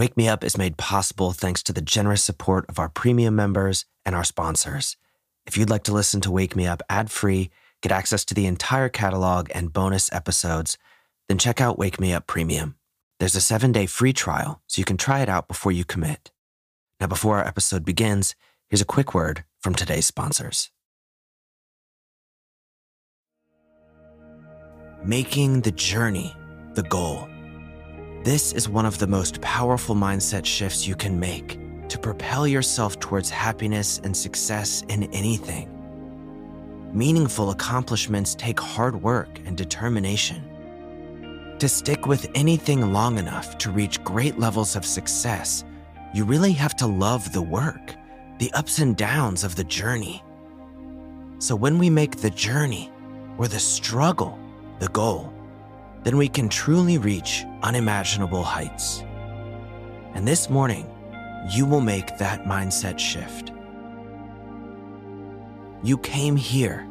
Wake Me Up is made possible thanks to the generous support of our premium members and our sponsors. If you'd like to listen to Wake Me Up ad free, get access to the entire catalog and bonus episodes, then check out Wake Me Up Premium. There's a seven day free trial, so you can try it out before you commit. Now, before our episode begins, here's a quick word from today's sponsors. Making the journey the goal. This is one of the most powerful mindset shifts you can make to propel yourself towards happiness and success in anything. Meaningful accomplishments take hard work and determination. To stick with anything long enough to reach great levels of success, you really have to love the work, the ups and downs of the journey. So when we make the journey or the struggle the goal, then we can truly reach unimaginable heights. And this morning, you will make that mindset shift. You came here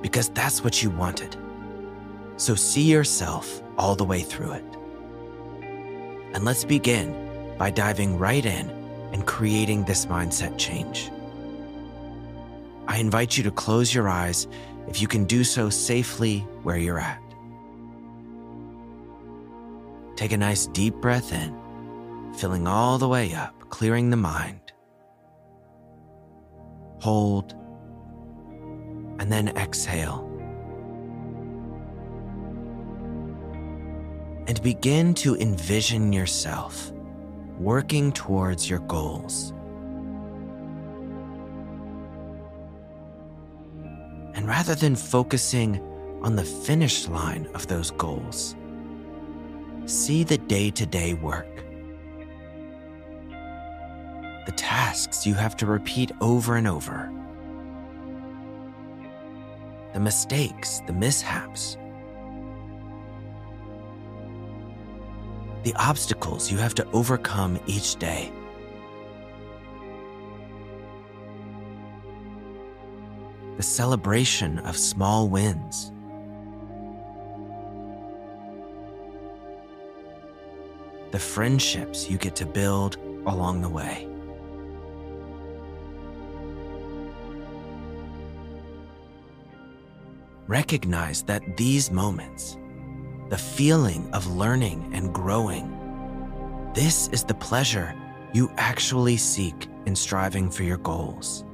because that's what you wanted. So see yourself all the way through it. And let's begin by diving right in and creating this mindset change. I invite you to close your eyes if you can do so safely where you're at. Take a nice deep breath in, filling all the way up, clearing the mind. Hold, and then exhale. And begin to envision yourself working towards your goals. And rather than focusing on the finish line of those goals, see the day to day work. The tasks you have to repeat over and over. The mistakes, the mishaps. The obstacles you have to overcome each day. The celebration of small wins. The friendships you get to build along the way. Recognize that these moments, the feeling of learning and growing, this is the pleasure you actually seek in striving for your goals.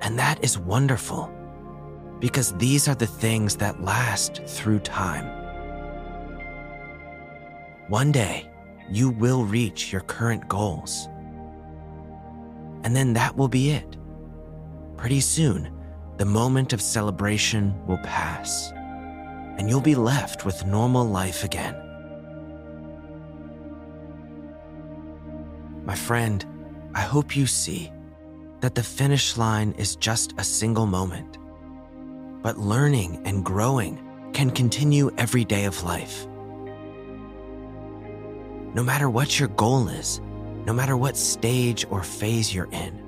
And that is wonderful because these are the things that last through time. One day, you will reach your current goals. And then that will be it. Pretty soon, the moment of celebration will pass, and you'll be left with normal life again. My friend, I hope you see that the finish line is just a single moment. But learning and growing can continue every day of life no matter what your goal is, no matter what stage or phase you're in.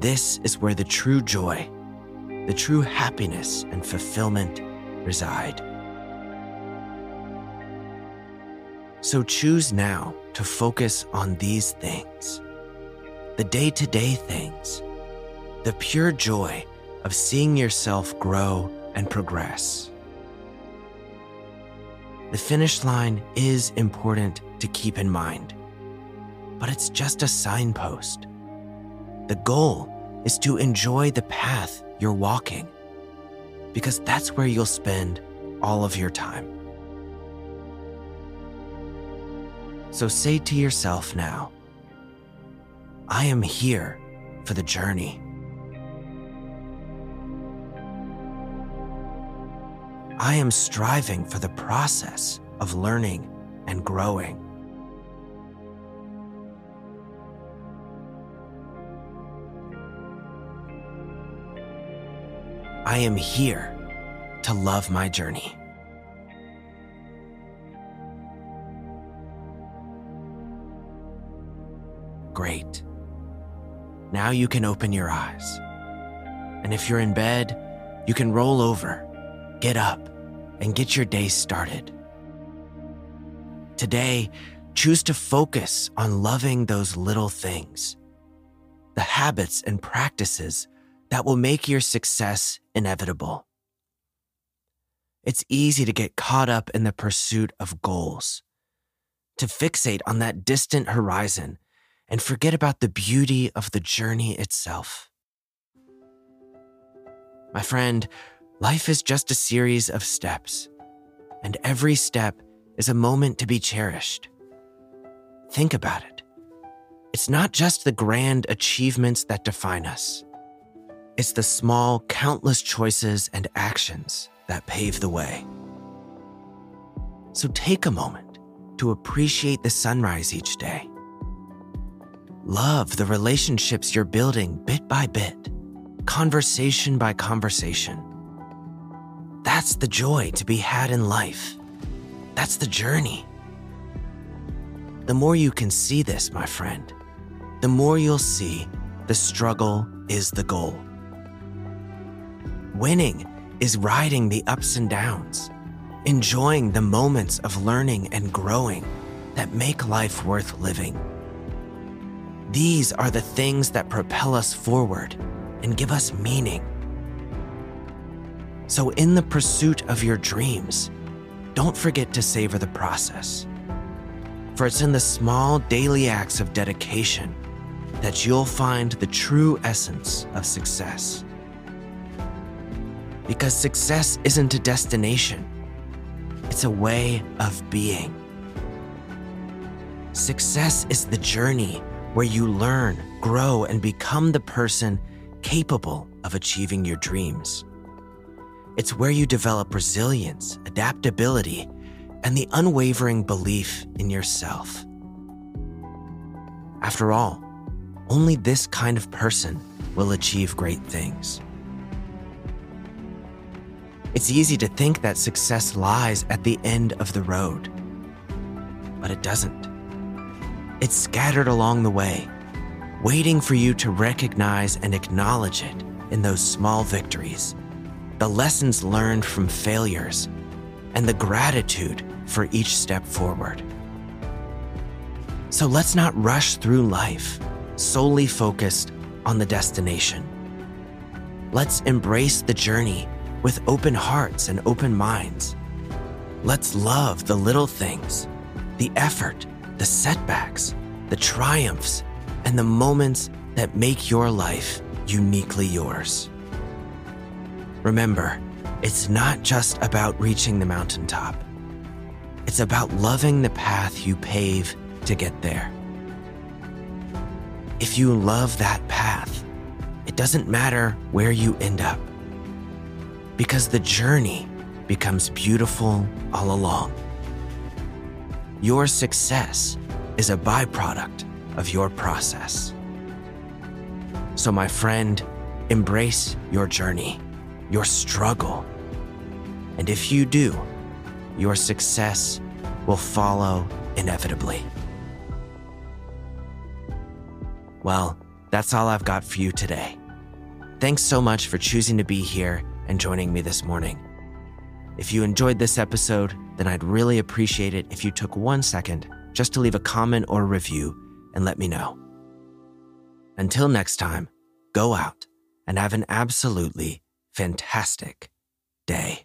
This is where the true joy, the true happiness and fulfillment reside. So choose now to focus on these things the day to day things, the pure joy of seeing yourself grow and progress. The finish line is important to keep in mind, but it's just a signpost. The goal is to enjoy the path you're walking, because that's where you'll spend all of your time. So say to yourself now, I am here for the journey. I am striving for the process of learning and growing. I am here to love my journey. Great. Now you can open your eyes. And if you're in bed, you can roll over, get up, and get your day started. Today, choose to focus on loving those little things, the habits and practices that will make your success inevitable. It's easy to get caught up in the pursuit of goals, to fixate on that distant horizon and forget about the beauty of the journey itself. My friend, life is just a series of steps, and every step is a moment to be cherished. Think about it. It's not just the grand achievements that define us. It's the small, countless choices and actions that pave the way. So take a moment to appreciate the sunrise each day. Love the relationships you're building bit by bit, conversation by conversation. That's the joy to be had in life. That's the journey. The more you can see this, my friend, the more you'll see the struggle is the goal. Winning is riding the ups and downs, enjoying the moments of learning and growing that make life worth living. These are the things that propel us forward and give us meaning. So, in the pursuit of your dreams, don't forget to savor the process. For it's in the small daily acts of dedication that you'll find the true essence of success. Because success isn't a destination, it's a way of being. Success is the journey where you learn, grow, and become the person capable of achieving your dreams. It's where you develop resilience, adaptability, and the unwavering belief in yourself. After all, only this kind of person will achieve great things. It's easy to think that success lies at the end of the road, but it doesn't. It's scattered along the way, waiting for you to recognize and acknowledge it in those small victories, the lessons learned from failures, and the gratitude for each step forward. So let's not rush through life solely focused on the destination. Let's embrace the journey with open hearts and open minds. Let's love the little things, the effort, the setbacks, the triumphs, and the moments that make your life uniquely yours. Remember, it's not just about reaching the mountaintop. It's about loving the path you pave to get there. If you love that path, it doesn't matter where you end up because the journey becomes beautiful all along. Your success is a byproduct of your process. So, my friend, embrace your journey, your struggle. And if you do, your success will follow inevitably. Well, that's all I've got for you today. Thanks so much for choosing to be here and joining me this morning. If you enjoyed this episode, then I'd really appreciate it if you took one second just to leave a comment or review and let me know. Until next time, go out and have an absolutely fantastic day.